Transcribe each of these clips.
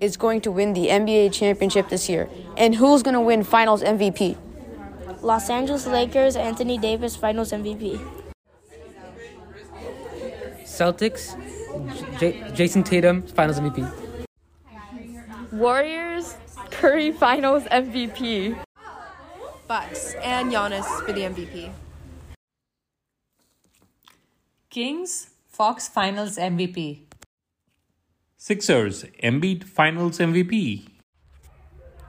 is going to win the NBA championship this year? And who's going to win finals MVP? Los Angeles Lakers, Anthony Davis, finals MVP. Celtics, J- Jayson Tatum, finals MVP. Warriors, Curry, finals MVP. Bucks and Giannis for the MVP. Kings, Fox finals MVP. Sixers, Embiid finals MVP.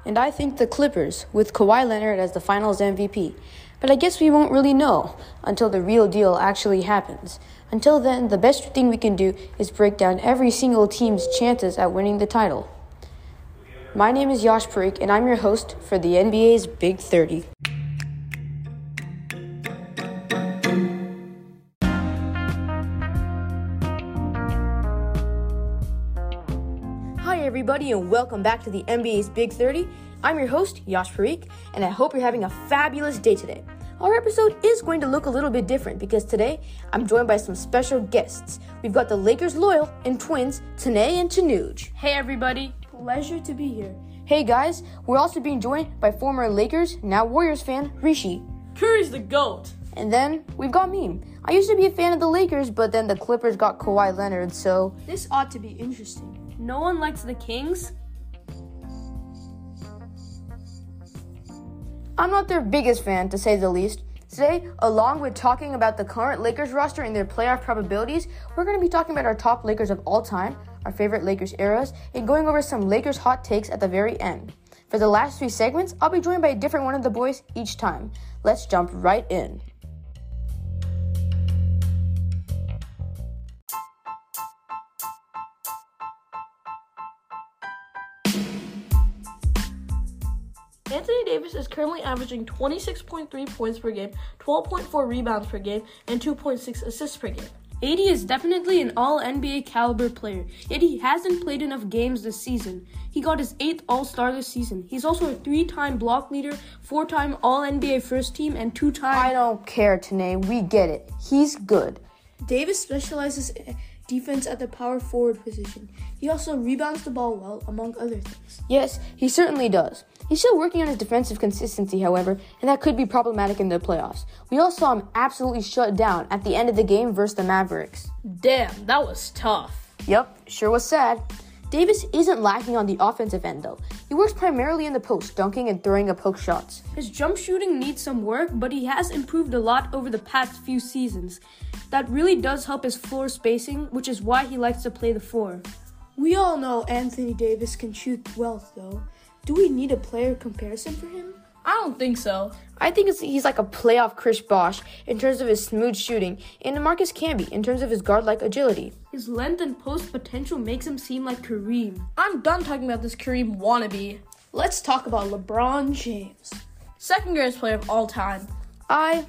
And I think the Clippers, with Kawhi Leonard as the finals MVP. But I guess we won't really know until the real deal actually happens. Until then, the best thing we can do is break down every single team's chances at winning the title. My name is Yash Parikh, and I'm your host for the NBA's Big 30. Everybody, and welcome back to the NBA's Big 30. I'm your host, Yash Parikh, and I hope you're having a fabulous day today. Our episode is going to look a little bit different because today I'm joined by some special guests. We've got the Lakers loyal and twins, Tanae and Tanuj. Hey, everybody. Pleasure to be here. Hey guys, we're also being joined by former Lakers, now Warriors fan, Rishi. Curry's the GOAT. And then we've got me. I used to be a fan of the Lakers, but then the Clippers got Kawhi Leonard, so This ought to be interesting. No one likes the Kings. I'm not their biggest fan, to say the least. Today, along with talking about the current Lakers roster and their playoff probabilities, we're going to be talking about our top Lakers of all time, our favorite Lakers eras, and going over some Lakers hot takes at the very end. For the last three segments, I'll be joined by a different one of the boys each time. Let's jump right in. Anthony Davis is currently averaging 26.3 points per game, 12.4 rebounds per game, and 2.6 assists per game. AD is definitely an all NBA caliber player, yet he hasn't played enough games this season. He got his eighth All Star this season. He's also a three time block leader, four time All NBA first team, and two time. I time. don't care, Tanae. We get it. He's good. Davis specializes in defense at the power forward position. He also rebounds the ball well, among other things. Yes, he certainly does. He's still working on his defensive consistency, however, and that could be problematic in the playoffs. We all saw him absolutely shut down at the end of the game versus the Mavericks. Damn, that was tough. Yep, sure was sad. Davis isn't lacking on the offensive end, though. He works primarily in the post, dunking and throwing up hook shots. His jump shooting needs some work, but he has improved a lot over the past few seasons. That really does help his floor spacing, which is why he likes to play the four. We all know Anthony Davis can shoot well, though. Do we need a player comparison for him? I don't think so. I think it's, he's like a playoff Chris Bosh in terms of his smooth shooting, and Marcus Camby in terms of his guard like agility. His length and post potential makes him seem like Kareem. I'm done talking about this Kareem wannabe. Let's talk about LeBron James. Second greatest player of all time. I,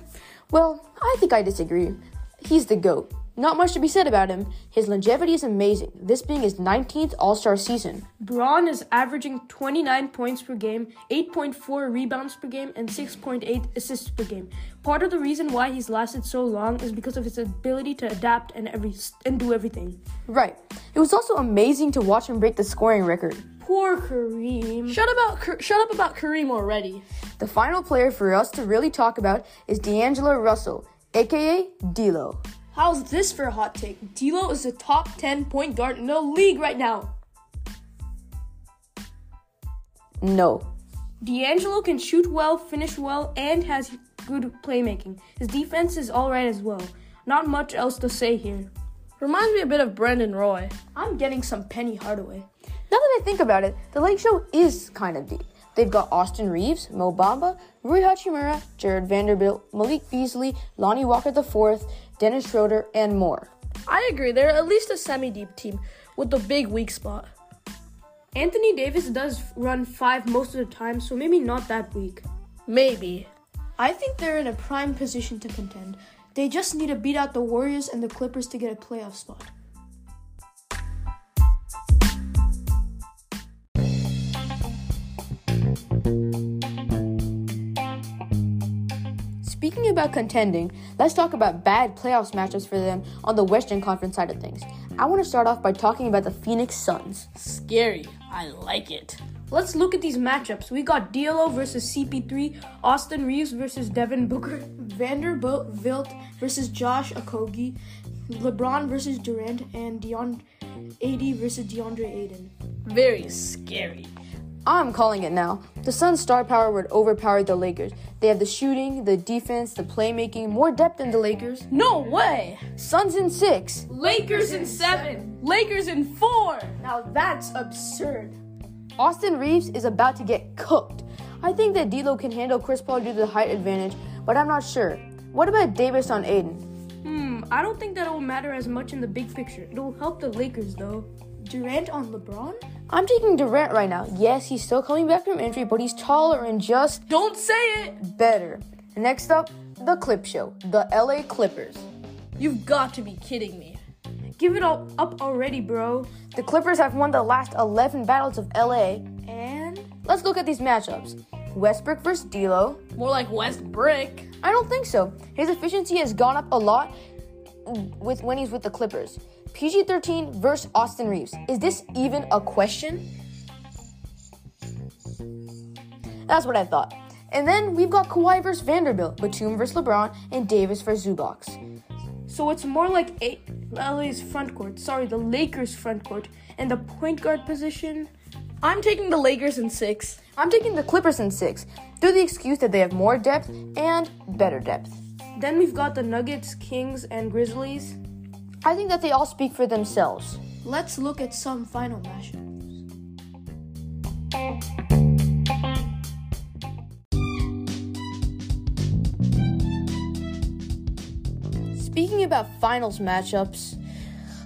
well, I think I disagree. He's the GOAT. Not much to be said about him. His longevity is amazing, this being his 19th All Star season. Bron is averaging 29 points per game, 8.4 rebounds per game, and 6.8 assists per game. Part of the reason why he's lasted so long is because of his ability to adapt and every and do everything. Right. It was also amazing to watch him break the scoring record. Poor Kareem. Shut about shut up about Kareem already. The final player for us to really talk about is D'Angelo Russell, aka D'Lo. How's this for a hot take? D'Lo is the top 10 point guard in the league right now. No. D'Angelo can shoot well, finish well, and has good playmaking. His defense is alright as well. Not much else to say here. Reminds me a bit of Brandon Roy. I'm getting some Penny Hardaway. Now that I think about it, the Lake Show is kind of deep. They've got Austin Reaves, Mo Bamba, Rui Hachimura, Jarred Vanderbilt, Malik Beasley, Lonnie Walker IV, Dennis Schroeder, and more. I agree, they're at least a semi deep team with a big weak spot. Anthony Davis does run five most of the time, so maybe not that weak. Maybe. I think they're in a prime position to contend. They just need to beat out the Warriors and the Clippers to get a playoff spot. About contending, let's talk about bad playoffs matchups for them on the Western Conference side of things. I want to start off by talking about the Phoenix Suns. Scary. I like it. Let's look at these matchups. We got D'Lo versus CP3, Austin Reaves versus Devin Booker, Vanderbilt Vilt versus Josh Okogie, LeBron versus Durant, and Deon AD versus DeAndre Ayton. Very scary. I'm calling it now. The Suns' star power would overpower the Lakers. They have the shooting, the defense, the playmaking, more depth than the Lakers. No way. Suns in six. Lakers in seven. Lakers in four. Now that's absurd. Austin Reaves is about to get cooked. I think that D'Lo can handle Chris Paul due to the height advantage, but I'm not sure. What about Davis on Ayton? Hmm, I don't think that will matter as much in the big picture. It'll help the Lakers though. Durant on LeBron? I'm taking Durant right now. Yes, he's still coming back from injury, but he's taller and just Don't say it. better. Next up, the Clip Show, the LA Clippers. You've got to be kidding me. Give it all up already, bro. The Clippers have won the last 11 battles of LA. And Let's look at these matchups. Westbrook versus D'Lo. More like West Brick. I don't think so. His efficiency has gone up a lot with when he's with the Clippers. PG-13 versus Austin Reaves. Is this even a question? That's what I thought. And then we've got Kawhi versus Vanderbilt, Batum versus LeBron, and Davis versus Zubac. So it's more like a- LA's front court. Sorry, the Lakers' front court. And the point guard position. I'm taking the Lakers in six. I'm taking the Clippers in six, through the excuse that they have more depth and better depth. Then we've got the Nuggets, Kings, and Grizzlies. I think that they all speak for themselves. let's look at some final matchups. Speaking about finals matchups,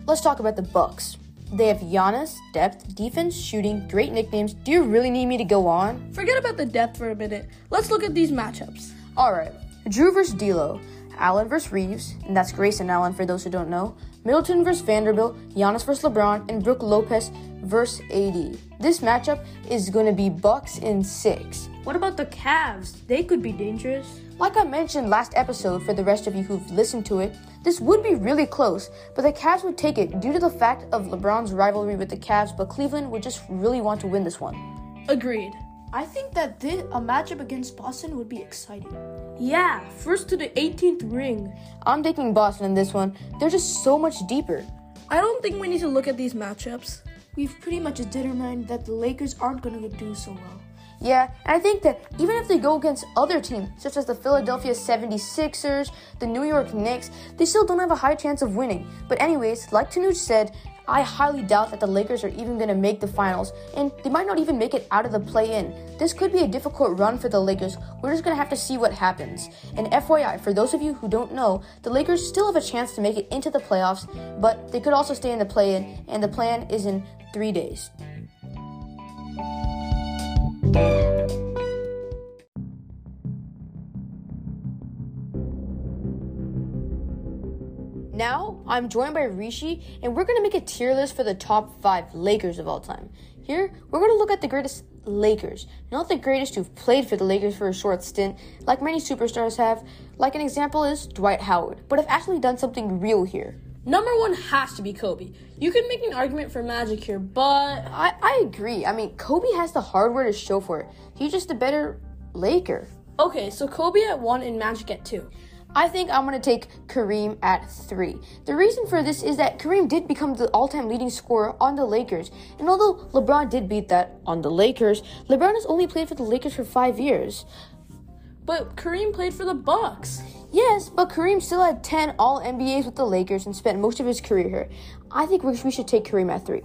let's talk about the Bucks. They have Giannis, depth, defense, shooting, great nicknames. Do you really need me to go on? Forget about the depth for a minute. Let's look at these matchups. All right. Jrue versus D'Lo, Allen versus Reaves, and that's Grayson Allen for those who don't know. Middleton versus Vanderbilt, Giannis versus LeBron, and Brook Lopez versus AD. This matchup is going to be Bucks in six. What about the Cavs? They could be dangerous. Like I mentioned last episode, for the rest of you who've listened to it, this would be really close, but the Cavs would take it due to the fact of LeBron's rivalry with the Cavs, but Cleveland would just really want to win this one. Agreed. I think that this, a matchup against Boston would be exciting. Yeah, first to the 18th ring. I'm taking Boston in this one. They're just so much deeper. I don't think we need to look at these matchups. We've pretty much determined that the Lakers aren't going to do so well. Yeah, and I think that even if they go against other teams, such as the Philadelphia 76ers, the New York Knicks, they still don't have a high chance of winning. But, anyways, like Tanuj said, I highly doubt that the Lakers are even going to make the finals, and they might not even make it out of the play in. This could be a difficult run for the Lakers. We're just going to have to see what happens. And FYI, for those of you who don't know, the Lakers still have a chance to make it into the playoffs, but they could also stay in the play in, and the plan is in three days. I'm joined by Rishi, and we're going to make a tier list for the top five Lakers of all time. Here, we're going to look at the greatest Lakers, not the greatest who've played for the Lakers for a short stint, like many superstars have. Like an example is Dwight Howard, but have actually done something real here. Number one has to be Kobe. You can make an argument for Magic here, but I, I agree. I mean, Kobe has the hardware to show for it. He's just a better Laker. okay, so Kobe at one and Magic at two. I think I'm going to take Kareem at three. The reason for this is that Kareem did become the all time leading scorer on the Lakers. And although LeBron did beat that on the Lakers, LeBron has only played for the Lakers for five years. But Kareem played for the Bucks. Yes, but Kareem still had 10 All NBAs with the Lakers and spent most of his career here. I think we we should take Kareem at three.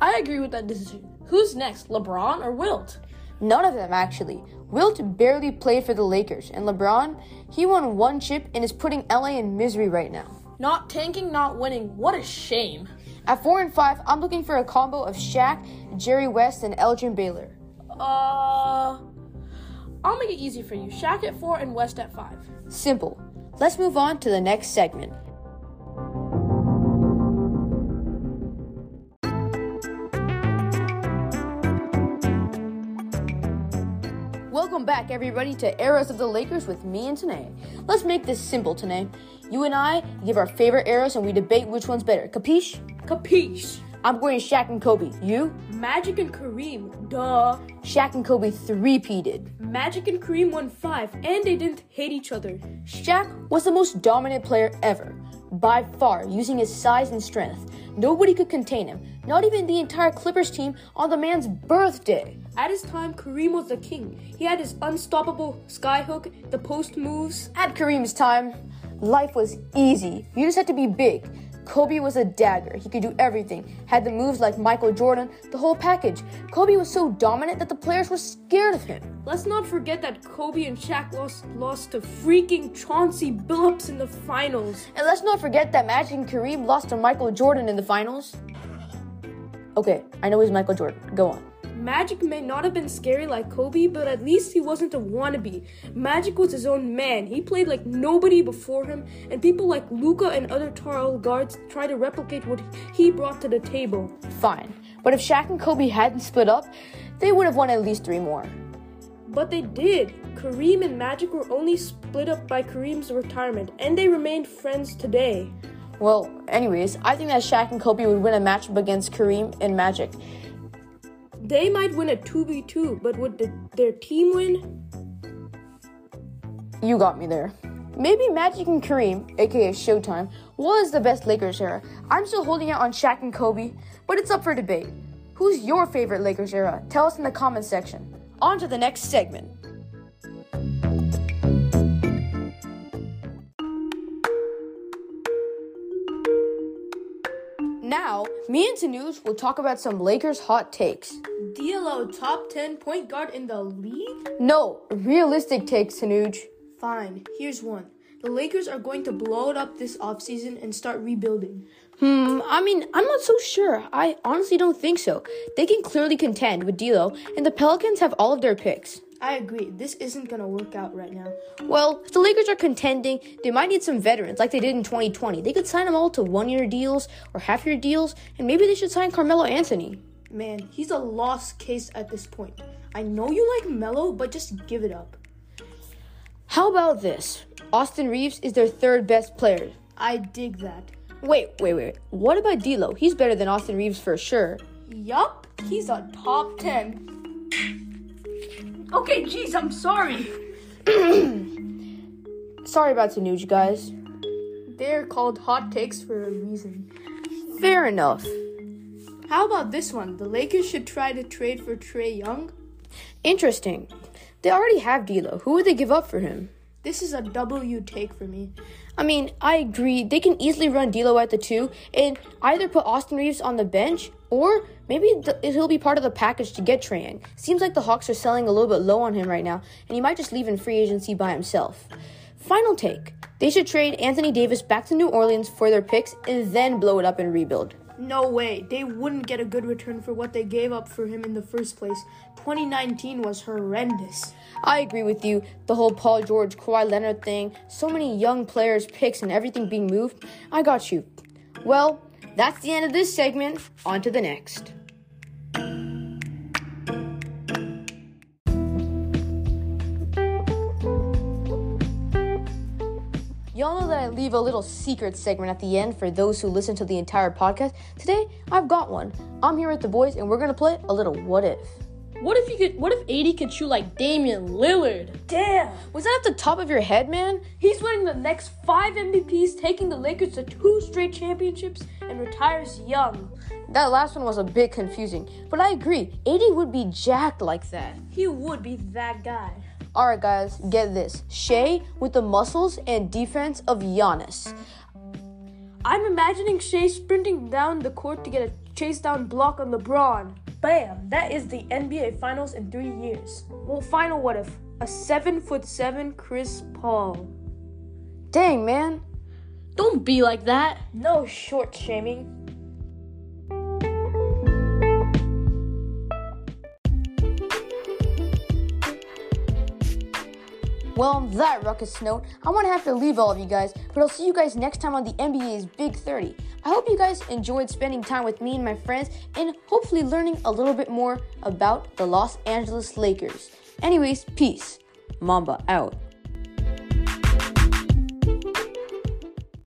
I agree with that decision. Who's next, LeBron or Wilt? None of them, actually. Wilt barely played for the Lakers, and LeBron, he won one chip and is putting LA in misery right now. Not tanking, not winning. What a shame. At four and five, I'm looking for a combo of Shaq, Jerry West, and Elgin Baylor. Uh, I'll make it easy for you. Shaq at four and West at five. Simple. Let's move on to the next segment. Welcome back, everybody, to Eras of the Lakers with me and Tanae. Let's make this simple, Tanae. You and I give our favorite eras and we debate which one's better. Capiche? Capiche. I'm going Shaq and Kobe. You? Magic and Kareem. Duh. Shaq and Kobe three-peated. Magic and Kareem won five, and they didn't hate each other. Shaq was the most dominant player ever, by far, using his size and strength. Nobody could contain him, not even the entire Clippers team on the man's birthday. At his time, Kareem was the king. He had his unstoppable skyhook, the post moves. At Kareem's time, life was easy. You just had to be big. Kobe was a dagger. He could do everything. Had the moves like Michael Jordan, the whole package. Kobe was so dominant that the players were scared of him. Let's not forget that Kobe and Shaq lost, lost to freaking Chauncey Billups in the finals. And let's not forget that Magic and Kareem lost to Michael Jordan in the finals. Okay, I know he's Michael Jordan. Go on. Magic may not have been scary like Kobe, but at least he wasn't a wannabe. Magic was his own man. He played like nobody before him, and people like Luka and other tall guards try to replicate what he brought to the table. Fine. But if Shaq and Kobe hadn't split up, they would have won at least three more. But they did. Kareem and Magic were only split up by Kareem's retirement, and they remained friends today. Well, anyways, I think that Shaq and Kobe would win a matchup against Kareem and Magic. They might win a 2v2, but would the, their team win? You got me there. Maybe Magic and Kareem, aka Showtime, was the best Lakers era. I'm still holding out on Shaq and Kobe, but it's up for debate. Who's your favorite Lakers era? Tell us in the comments section. On to the next segment. Now, me and Tanuj will talk about some Lakers hot takes. DLO top 10 point guard in the league? No, realistic takes, Tanuj. Fine, here's one. The Lakers are going to blow it up this offseason and start rebuilding. Hmm, I mean, I'm not so sure. I honestly don't think so. They can clearly contend with D'Lo, and the Pelicans have all of their picks. I agree. This isn't going to work out right now. Well, if the Lakers are contending, they might need some veterans like they did in 2020. They could sign them all to one year deals or half year deals, and maybe they should sign Carmelo Anthony. Man, he's a lost case at this point. I know you like Melo, but just give it up. How about this? Austin Reaves is their third best player. I dig that. Wait, wait, wait. What about D'Lo? He's better than Austin Reaves for sure. Yup, he's a top 10. Okay, geez, I'm sorry. Sorry about the Tanuj, guys. They're called hot takes for a reason. Fair enough. How about this one? The Lakers should try to trade for Trae Young. Interesting. They already have D'Lo. Who would they give up for him? This is a W take for me. I mean, I agree. They can easily run D'Lo at the two and either put Austin Reaves on the bench or maybe he'll be part of the package to get Young. Seems like the Hawks are selling a little bit low on him right now, and he might just leave in free agency by himself. Final take: They should trade Anthony Davis back to New Orleans for their picks and then blow it up and rebuild. No way. They wouldn't get a good return for what they gave up for him in the first place. 2019 was horrendous. I agree with you. The whole Paul George, Kawhi Leonard thing, so many young players, picks, and everything being moved. I got you. Well, that's the end of this segment. On to the next. I leave a little secret segment at the end for those who listen to the entire podcast. Today, I've got one. I'm here with the boys, and we're gonna play a little what if. What if you could? What if AD could shoot like Damian Lillard? Damn! Was that at the top of your head, man? He's winning the next five MVPs, taking the Lakers to two straight championships, and retires young. That last one was a bit confusing, but I agree. AD would be jacked like that. He would be that guy. Alright, guys, get this Shai with the muscles and defense of Giannis. I'm imagining Shai sprinting down the court to get a chase down block on LeBron. Bam! That is the NBA Finals in three years. Well, final what if? A seven foot seven Chris Paul. Dang, man. Don't be like that. No short shaming. Well, on that ruckus note, I'm gonna have to leave all of you guys, but I'll see you guys next time on the NBA's Big 30. I hope you guys enjoyed spending time with me and my friends and hopefully learning a little bit more about the Los Angeles Lakers. Anyways, peace. Mamba out.